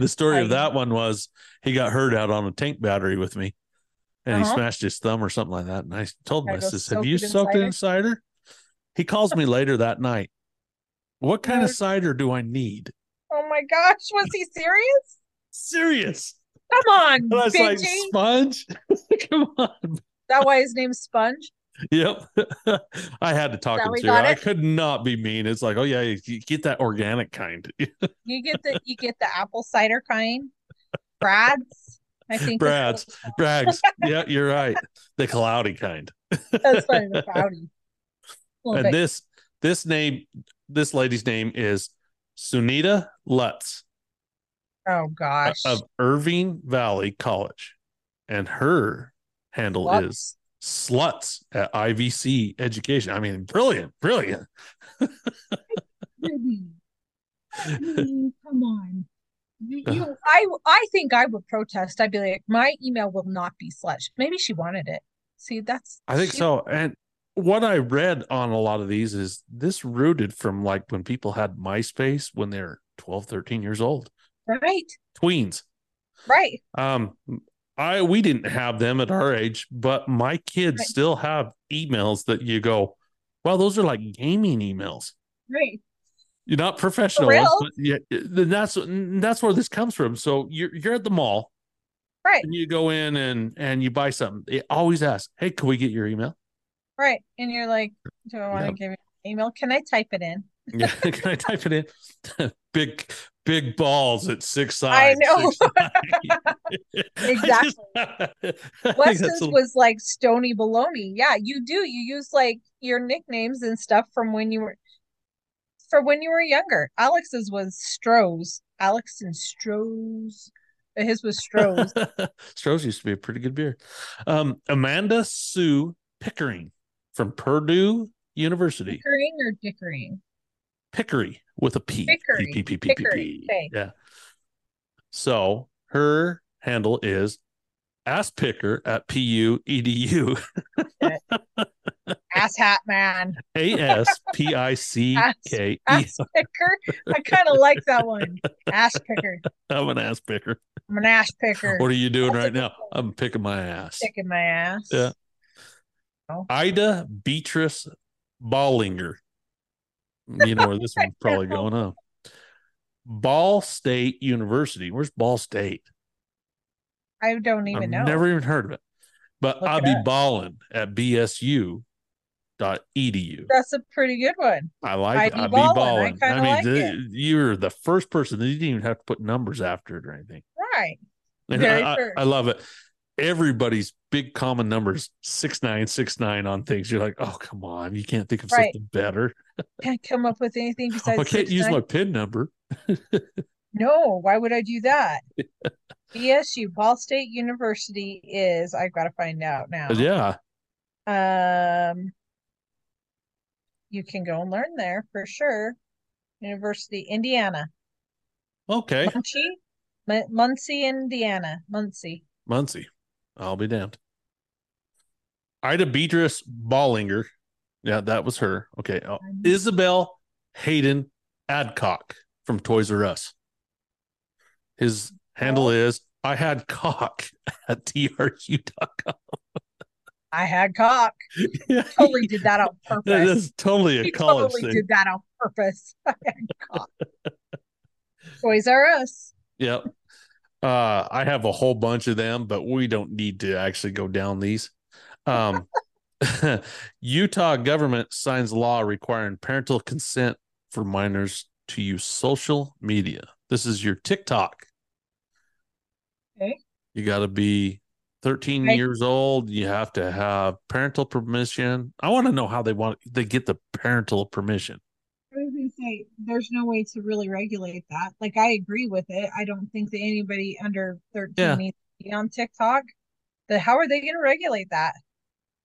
story of that one was he got hurt out on a tank battery with me and he Uh-huh. smashed his thumb or something like that. And I told him, I Gotta says, Have you soaked it in cider?" cider? He calls me later that night. What kind of cider do I need? Oh my gosh, was he serious? Serious. Come on, And I was like, Sponge? Come on. that why his name's Sponge? Yep. I had to talk him through. I could not be mean. It's like, oh yeah, you you get that organic kind. You get the you get the apple cider kind. Bragg's. I think Bragg's, Bragg's. yeah, you're right. The cloudy kind. That's funny, the cloudy. And bit. this this name, this lady's name is Sunita Lutz oh uh, gosh. of Irvine Valley College. And her handle is sluts at IVC education. I mean, brilliant, brilliant. Really? Really? Come on. You, you- I I think I would protest. I'd be like, my email will not be slushed. Maybe she wanted it. See, that's I think she- so. And what I read on a lot of these is this rooted from like when people had MySpace when they're 12, 13 years old, Right, tweens. right. Um, I we didn't have them at our age, but my kids Right. still have emails that you go, well, those are like gaming emails. Right. You're not professional, ones, but yeah, then that's that's where this comes from. So you're you're at the mall Right. and you go in and and you buy something. They always ask, "Hey, can we get your email?" Right. And you're like, do I want to give you an email? Can I type it in? Yeah, can I type it in? big big balls at six sides. I know. Exactly. Just- I think that's Weston's a- was like Stony Baloney. Yeah, you do. You use like your nicknames and stuff from when you were for when you were younger. Alex's was Strohs. Alex and Strohs. His was Strohs. Stroh's used to be a pretty good beer. Um, Amanda Sue Pickering from Purdue University. Pickering or Dickering? Pickery with a P. Pickering. P, P, P, P, P, Pickering. P. Okay. Yeah. So her handle is ass picker at P U E D U Ass hat man. A S P I C K E. Ass picker. I kind of like that one. Ass picker. I'm an ass picker. I'm an ass picker. What are you doing That's right now? one. I'm picking my ass. Kicking my ass. Yeah. Oh. Ida Beatrice Ballinger. You know where this one's probably going on. Ball State University. Where's Ball State? I don't even I've know. never even heard of it. But Look I'll it be up. ballin at bsu dot edu. That's a pretty good one. I like I it. be I be ballin'. I. I, mean, like the- you're the first person that you didn't even have to put numbers after it or anything. Right. I, I- I love it. Everybody's big common numbers six nine six nine on things. You're like, oh come on, you can't think of Right. something better. Can't come up with anything besides. I can't use nine- my pin number. No, why would I do that? BSU, Ball State University is. I've got to find out now. Yeah, Um, you can go and learn there for sure. University, Indiana, okay, Muncie, Mun- Muncie, Indiana, Muncie. Muncie. I'll be damned. Ida Beatrice Ballinger. Yeah, that was her. Okay. Oh, Isabel Hayden Adcock from Toys R Us. His handle is I had cock at tru.com. I had cock. Yeah, Totally did that on that purpose. is totally a He college totally thing. did that on purpose. I had cock. Toys R Us. Yep. Uh, I have a whole bunch of them, but we don't need to actually go down these. Um, Utah government signs law requiring parental consent for minors to use social media. This is your TikTok. Okay. You got to be 13 Right. years old. You have to have parental permission. I want to know how they want they get the parental permission. I was gonna say, there's no way to really regulate that. Like, I agree with it. I don't think that anybody under 13 Yeah. needs to be on TikTok. But how are they going to regulate that?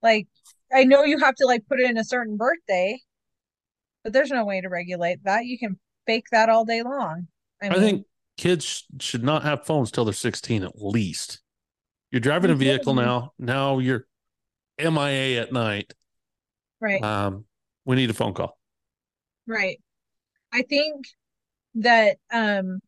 Like, I know you have to like put in a certain birthday, but there's no way to regulate that. You can fake that all day long. I I, think kids sh- should not have phones till they're 16 at least. You're driving a vehicle now. Now you're MIA at night. right, Um, we need a phone call. Right. I think that um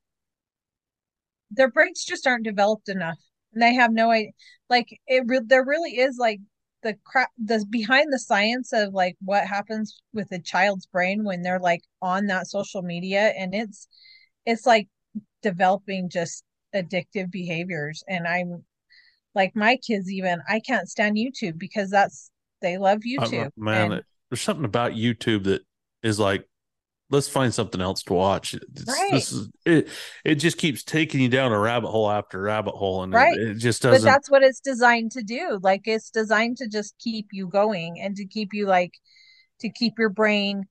their brains just aren't developed enough, and they have no idea. Like, it re there really is like the crap, the behind the science of like what happens with a child's brain when they're like on that social media, and it's it's like developing just addictive behaviors. And I'm like my kids even I can't stand YouTube because that's they love Uh, YouTube. man, and there's something about YouTube that is like, let's find something else to watch. Right. This is it. It just keeps taking you down a rabbit hole after rabbit hole, and Right. it, just doesn't. But that's what it's designed to do. Like it's designed to just keep you going and to keep you like to keep your brain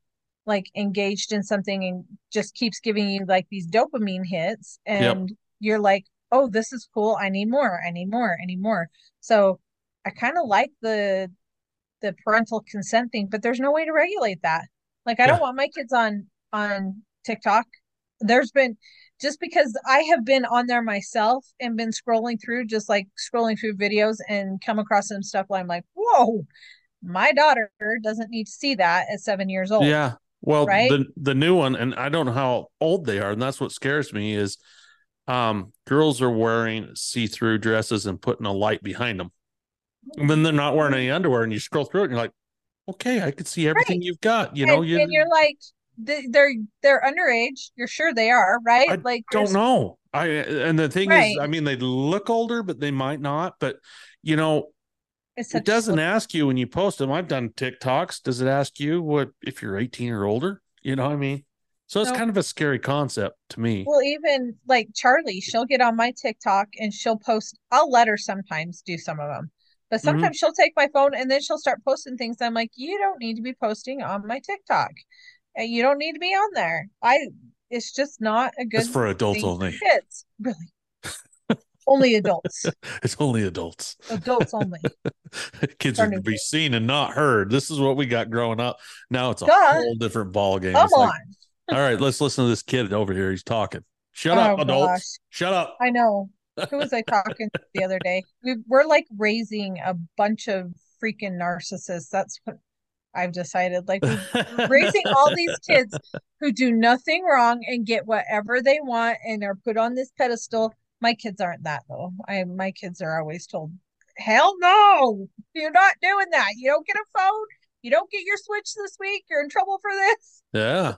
like engaged in something and just keeps giving you like these dopamine hits and you're like, "Oh, this is cool. I need more. I need more. I need more." So, I kind of like the the parental consent thing, but there's no way to regulate that. Like I Yeah. don't want my kids on on TikTok. There's been just because I have been on there myself and been scrolling through, just like scrolling through videos and come across some stuff where I'm like, whoa, my daughter doesn't need to see that at seven years old. Yeah. Well, right? the the new one, and I don't know how old they are, and that's what scares me is um girls are wearing see-through dresses and putting a light behind them. And then they're not wearing any underwear, and you scroll through it and you're like, okay, I could see everything you've got. You know, and, you and you're like, they're they're underage. You're sure they are, right? I like don't know. I and the thing Right. is, I mean, they look older, but they might not. But you know, it doesn't ask you when you post them. I've done TikToks. Does it ask you what if you're 18 or older? You know what I mean? So it's No. kind of a scary concept to me. Well, even like Charlie, she'll get on my TikTok and she'll post. I'll let her sometimes do some of them, but Mm-hmm. sometimes she'll take my phone and then she'll start posting things. I'm like, you don't need to be posting on my TikTok. And you don't need to be on there. I, it's just not a good It's for adults only. for kids. Really. only adults. It's only adults. Adults only. Kids are to be seen and not heard. This is what we got growing up. Now it's a Duh. whole different ball game. Come It's like, on. all right, let's listen to this kid over here. He's talking. Shut Oh, up, adults. gosh. Shut up. I know. Who was I talking to the other day? We, we're like raising a bunch of freaking narcissists. That's what I've decided. Like raising all these kids who do nothing wrong and get whatever they want and are put on this pedestal. My kids aren't that though. I my kids are always told, "Hell no, you're not doing that. You don't get a phone. You don't get your Switch this week. You're in trouble for this." yeah.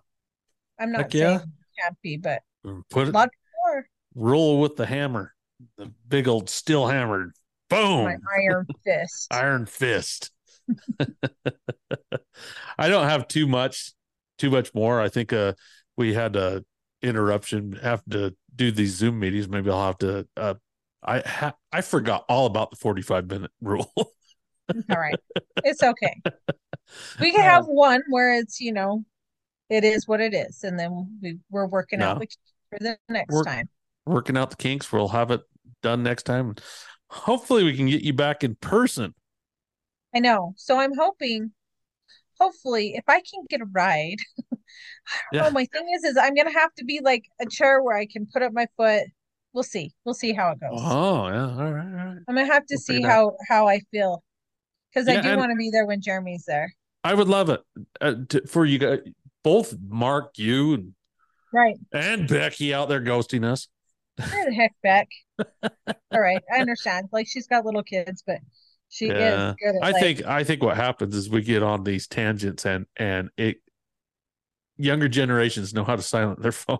I'm not Heck yeah. saying can't be, but Put it lot more roll with the hammer. The big old steel hammer. Boom. my iron fist. Iron fist. I don't have too much, too much more. I think uh we had a interruption, have to do these Zoom meetings. Maybe I'll have to uh I ha- I forgot all about the 45 minute rule. All right, it's okay. We can have one where it's you know, it is what it is, and then we we're working out No. the for the next We're- time. Working out the kinks. We'll have it done next time. Hopefully we can get you back in person. I know. So I'm hoping, hopefully, if I can get a ride. I don't Yeah. know. My thing is, is I'm gonna have to be like a chair where I can put up my foot. We'll see. We'll see how it goes. Oh, yeah. All right. All right. I'm gonna have to We'll see how how I feel because I do want to be there when Jeremy's there. I would love it uh, to, for you guys, both Mark, you, and, Right. and Becky out there ghosting us. The heck, Beck? All right, I understand. Like she's got little kids, but she Yeah. is good at I like, think I think what happens is we get on these tangents and and it younger generations know how to silent their phone.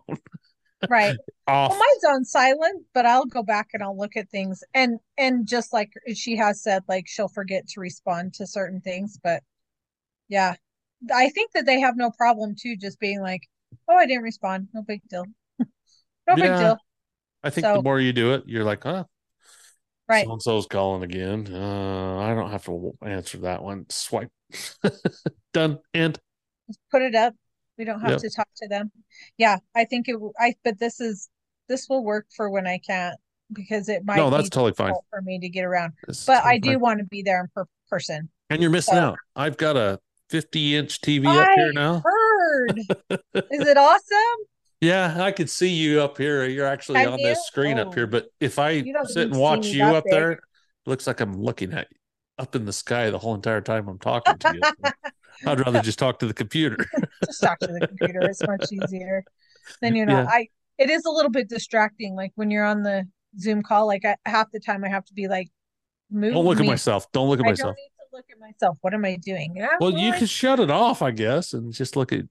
right. Off. Well, mine's on silent, but I'll go back and I'll look at things and and just like she has said, like she'll forget to respond to certain things. But yeah, I think that they have no problem too, just being like, "Oh, I didn't respond. No big deal. no big deal." I think So- the more you do it, you're like, huh, Right. so and so's calling again. Uh, I don't have to answer that one. Swipe. Done. and Just put it up. We don't have Yep. to talk to them. Yeah, I think it. I but this is this will work for when I can't because it might. No, that's be totally fine. for me to get around. It's But totally I do fine. want to be there in per- person. And you're missing so- out. I've got a 50 inch TV up here now. heard. is it awesome? Yeah, I could see you up here. You're actually Can on this you? screen up here, Oh. but if I sit and watch you up there, it looks like I'm looking at you up in the sky the whole entire time I'm talking to you. So I'd rather just talk to the computer. Just talk to the computer. It's much easier. Then you know, Yeah. I it is a little bit distracting. Like when you're on the Zoom call, like I, half the time I have to be like, move. Don't look at myself. Don't look at I myself. don't need to look at myself. What am I doing? Yeah, Well, you can shut it off, I guess, and just look at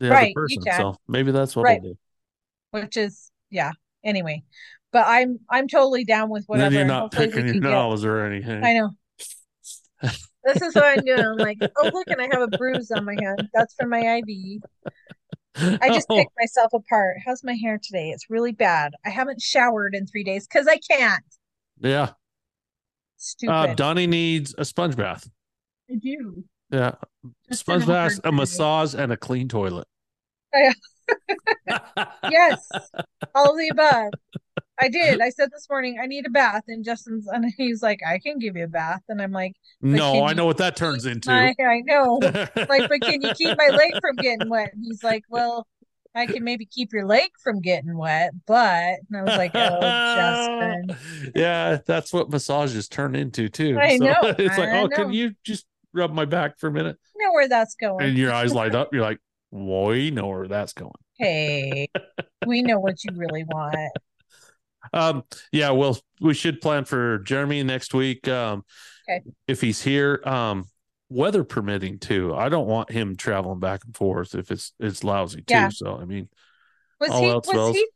the Right, other person. So maybe that's what Right. I'll do. which is yeah. Anyway, but I'm I'm totally down with whatever. then whatever. you're not picking your can get- nose or anything. I know. This is what I'm doing. I'm like, oh look, and I have a bruise on my hand. That's from my IV. I just Oh, picked myself apart. How's my hair today? It's really bad. I haven't showered in three days because I can't. yeah. Stupid. Uh, Donnie needs a sponge bath. I do. Yeah. Just sponge bath, a massage, and a clean toilet. Yeah. Yes, all of the above. I did. I said this morning, I need a bath, and Justin's and he's like, I can give you a bath, and I'm like, no, I know what that turns into. I, I know. like, but can you keep my leg from getting wet? And he's like, well, I can maybe keep your leg from getting wet, but and I was like, oh, Justin. yeah, that's what massages turn into too. I know, It's like, I oh, know. can you just rub my back for a minute? Know where that's going. And your eyes light up. You're like, we know where that's going. Hey, we know what you really want. Um, yeah, well, we should plan for Jeremy next week. Um, Okay. if he's here, um, weather permitting too. I don't want him traveling back and forth if it's it's lousy too. So I mean, Was All he else was fails. he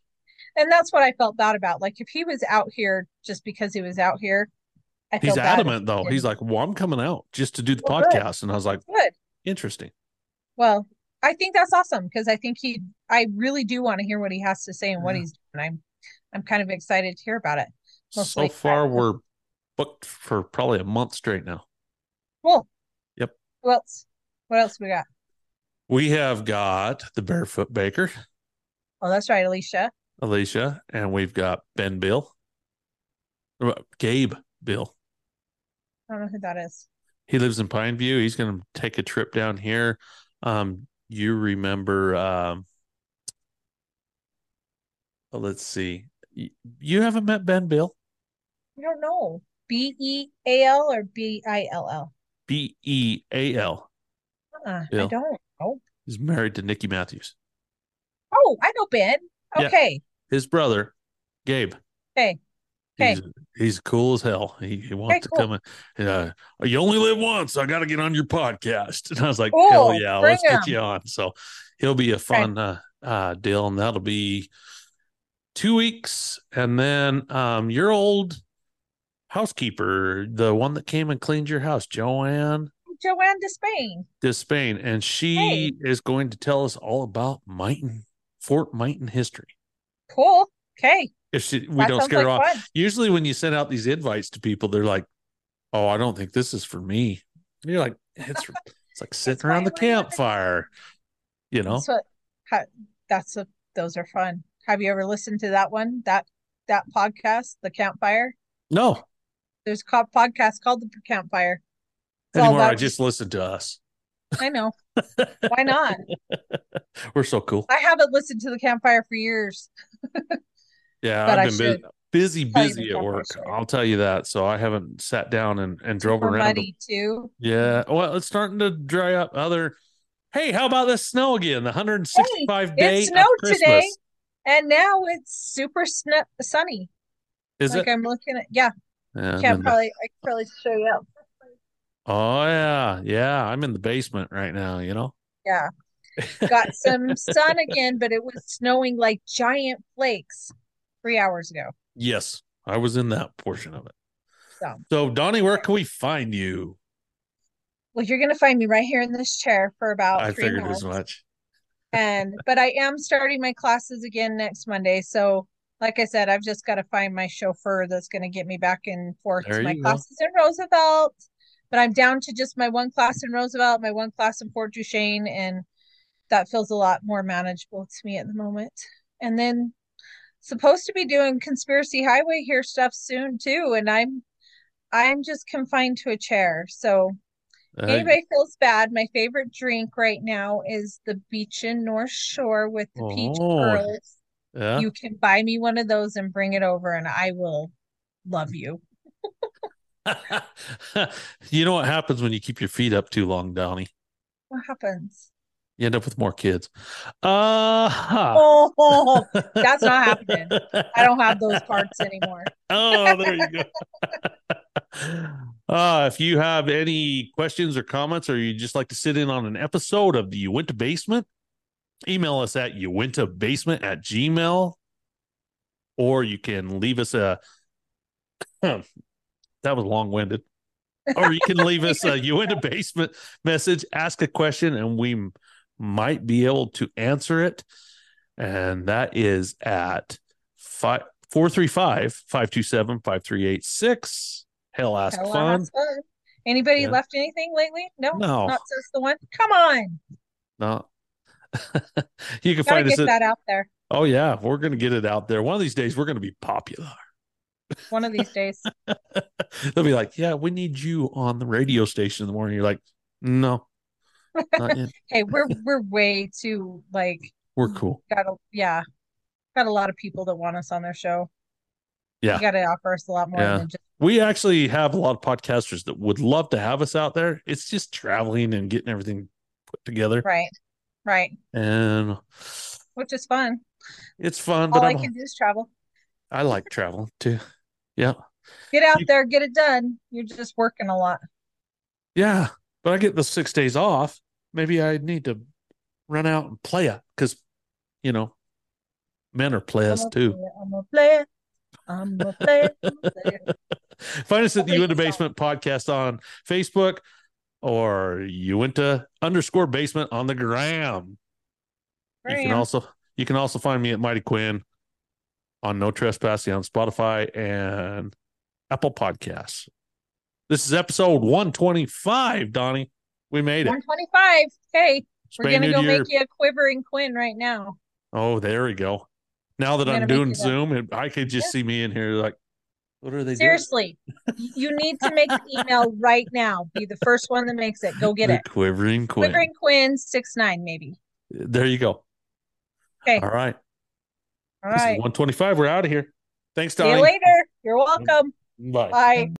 and that's what I felt bad about. Like if he was out here just because he was out here, I he's adamant though. He's like, "Well, I'm coming out just to do the Well, good. podcast," and I was like, good. "Interesting." Well, I think that's awesome because I think he I really do want to hear what he has to say and what he's doing. I'm I'm kind of excited to hear about it. Most so far, we're booked for probably a month straight now. Cool. Yep. What else? What else we got? We have got the Barefoot Baker, Oh, that's right, Alicia. Alicia, and we've got Ben Bill, Gabe Bill. I don't know who that is. He lives in Pineview. He's going to take a trip down here. Um, you remember? Um, well, let's see. You haven't met Ben Bill? I don't know. B E A L or B I L L? B E A L. Uh, I don't know. He's married to Nikki Matthews. Oh, I know Ben. Yeah. Okay. His brother, Gabe. Okay. Okay. He's, he's cool as hell. He, he wants Okay, to cool. come in. Uh, you only live once. I got to get on your podcast. And I was like, Cool. hell yeah, Bring let's get you on. So he'll be a fun uh, uh, deal. And that'll be two weeks. And then um, your old housekeeper, the one that came and cleaned your house, Joanne Joanne Despain. Despain. And she Hey. is going to tell us all about Myton, Fort Myton history. Cool. Okay. If she, we That don't scare her off. fun. usually when you send out these invites to people, they're like, "Oh, I don't think this is for me." And you're like, "It's it's like sitting around the campfire," you know. That's that's a those are fun. Have you ever listened to that one? That that podcast, The Campfire? No, There's a podcast called The Campfire. It's all anymore. I just listen to us. I know. Why not? We're so cool. I haven't listened to The Campfire for years. Yeah, but I've been busy, busy, busy at work. I'll tell you that. So I haven't sat down and and drove Super around. muddy too. Yeah, well, it's starting to dry up. Other, hey, how about this snow again? The 165 day It of snowed Christmas. today, and now it's super sn- sunny. Is like it? I'm looking at. Yeah, Yeah, I'm can't in the- probably. I can probably show you up. Oh yeah, yeah. I'm in the basement right now. You know, Yeah. Got some sun again, but it was snowing like giant flakes three hours ago. Yes, I was in that portion of it. So, So, Donnie, where can we find you? well, you're going to find me right here in this chair for about I three figured months. as much. and but I am starting my classes again next Monday. So, like I said, I've just got to find my chauffeur that's going to get me back and forth There to my go. classes in Roosevelt. But I'm down to just my one class in Roosevelt, my one class in Fort Duchesne, and that feels a lot more manageable to me at the moment. And then supposed to be doing conspiracy highway here stuff soon too, and I'm I'm just confined to a chair. So Uh, anybody feels bad, my favorite drink right now is the Beach and North Shore with the peach Oh, pearls. yeah. You can buy me one of those and bring it over, and I will love you. you know what happens when you keep your feet up too long, Donnie? What happens? You end up with more kids. Uh Oh, that's not happening. I don't have those parts anymore. oh, there you go. uh, if you have any questions or comments, or you just like to sit in on an episode of the You Went to Basement, email us at you went to basement at gmail, or you can leave us a that was long winded. Or you can leave us a you went to basement message, ask a question, and we might be able to answer it. And that is at five four three five five two seven five three eight six. Hell, ask Hell, fun. that's fun. Anybody Yeah. left anything lately? No, No. not since the one. Come on, No, you can find us at. that out there Oh yeah, we're gonna get it out there. One of these days, we're gonna be popular. one of these days. They'll be like, "Yeah, we need you on the radio station in the morning." You're like, "No. Hey, we're we're way too like We're cool." got a yeah, got a lot of people that want us on their show. Yeah. got to offer us a lot more Yeah. than just We actually have a lot of podcasters that would love to have us out there. It's just traveling and getting everything put together, right, right, and which is fun. it's fun. But All I I'm, can do is travel. I like travel too. Yeah, Get out You- there, get it done. You're just working a lot. yeah. But I get the six days off. Maybe I need to run out and play it because, you know, men are players too. player, I'm a player. I'm a player. I'm a player. Find us at the I'll You Went to make you Basement podcast on Facebook or to underscore basement on the gram. There you can also you can also find me at Mighty Quinn on No Trespassing on Spotify and Apple Podcasts. This is episode 125, Donnie. We made it. 125. Hey, we're gonna go New Year. make you a quivering Quinn right now. Oh, there we go. Now that I'm I'm gonna make doing. Zoom, I could just Yeah. see me in here like, what are they Seriously, you need to make the email right now. Be the first one that makes it. Go get doing? it. Quivering Quinn. Quivering Quinn six nine maybe. There you go. Okay. All right. All this right. 125. We're out of here. Thanks, See you Donnie. later. You're welcome. Bye. Bye.